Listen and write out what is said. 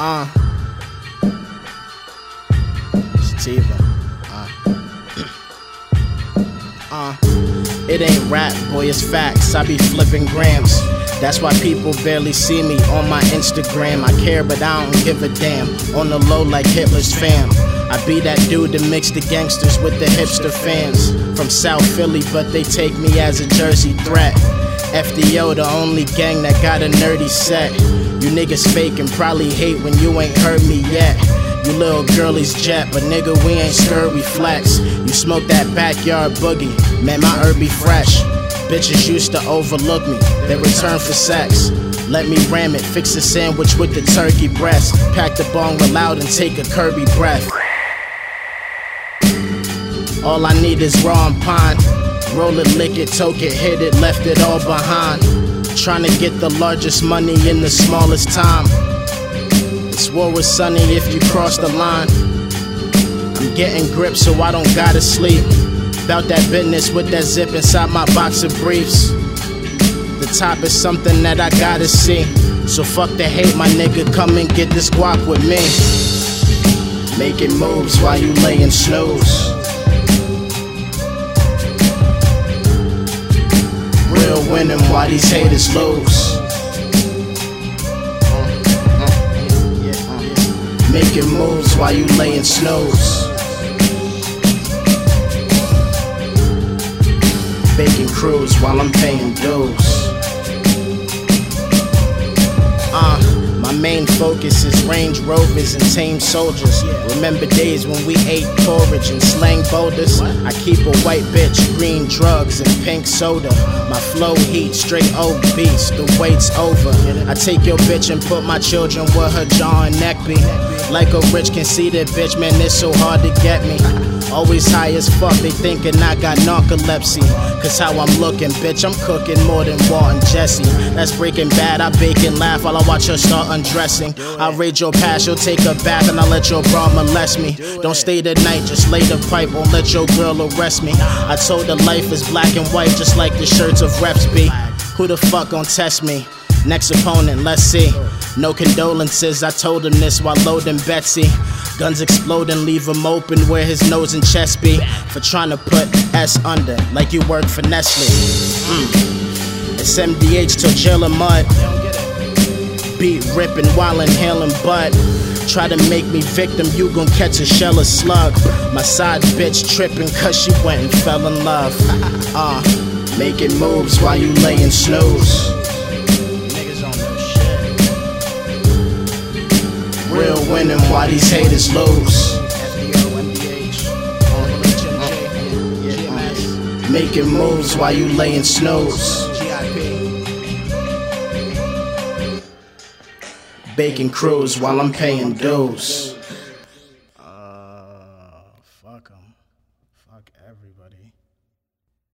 Uh. Sativa. Uh. uh. It ain't rap, boy, it's facts. I be flipping grams. That's why people barely see me on my Instagram. I care, but I don't give a damn. On the low, like Hitler's fam. I be that dude that mix the gangsters with the hipster fans. From South Philly, but they take me as a Jersey threat. FDO, the only gang that got a nerdy set. You niggas fake and probably hate when you ain't heard me yet. You little girlies jet, but nigga, we ain't scared, we flex. You smoke that backyard boogie, man, my herb be fresh. Bitches used to overlook me, they return for sex. Let me ram it, fix a sandwich with the turkey breast. Pack the bong loud and take a Kirby breath. All I need is raw and pine. Roll it, lick it, toke it, hit it, left it all behind. Trying to get the largest money in the smallest time. This war was sunny if you cross the line. I'm getting grip so I don't gotta sleep. About that business with that zip inside my box of briefs. The top is something that I gotta see. So fuck the hate, my nigga. Come and get this guac with me. Making moves while you laying snooze. Real winning while these haters lose. Making moves while you laying snooze. Baking crews while I'm paying dues. Uh, my main focus is Range Rovers and tame soldiers. Remember days when we ate porridge and slang boulders? I keep a white bitch, green drugs, and pink soda. My flow heat, straight old obese, the wait's over. I take your bitch and put my children where her jaw and neck be. Like a rich conceited bitch, man, it's so hard to get me. Always high as fuck, they thinking I got narcolepsy. Cause how I'm looking, bitch, I'm cooking more than Walt and Jesse. That's breaking bad, I bake and laugh while I watch her start undressing. I raid your past, you'll take a bath and I'll let your bra molest me. Don't stay the night, just lay the pipe, won't let your girl arrest me. I told her life is black and white, just like the shirts of reps be. Who the fuck gon' test me? Next opponent, let's see. No condolences, I told him this while loading Betsy. Guns exploding, leave him open where his nose and chest be. For trying to put S under, like you work for Nestle. Mm. It's MDH till and mud. Beat ripping while inhaling bud. Try to make me victim, you gon' catch a shell of slug. My side bitch tripping cause she went and fell in love. Uh, making moves while you laying snooze. These haters lose. Making moves while you laying snooze. Baking crews while I'm paying dues.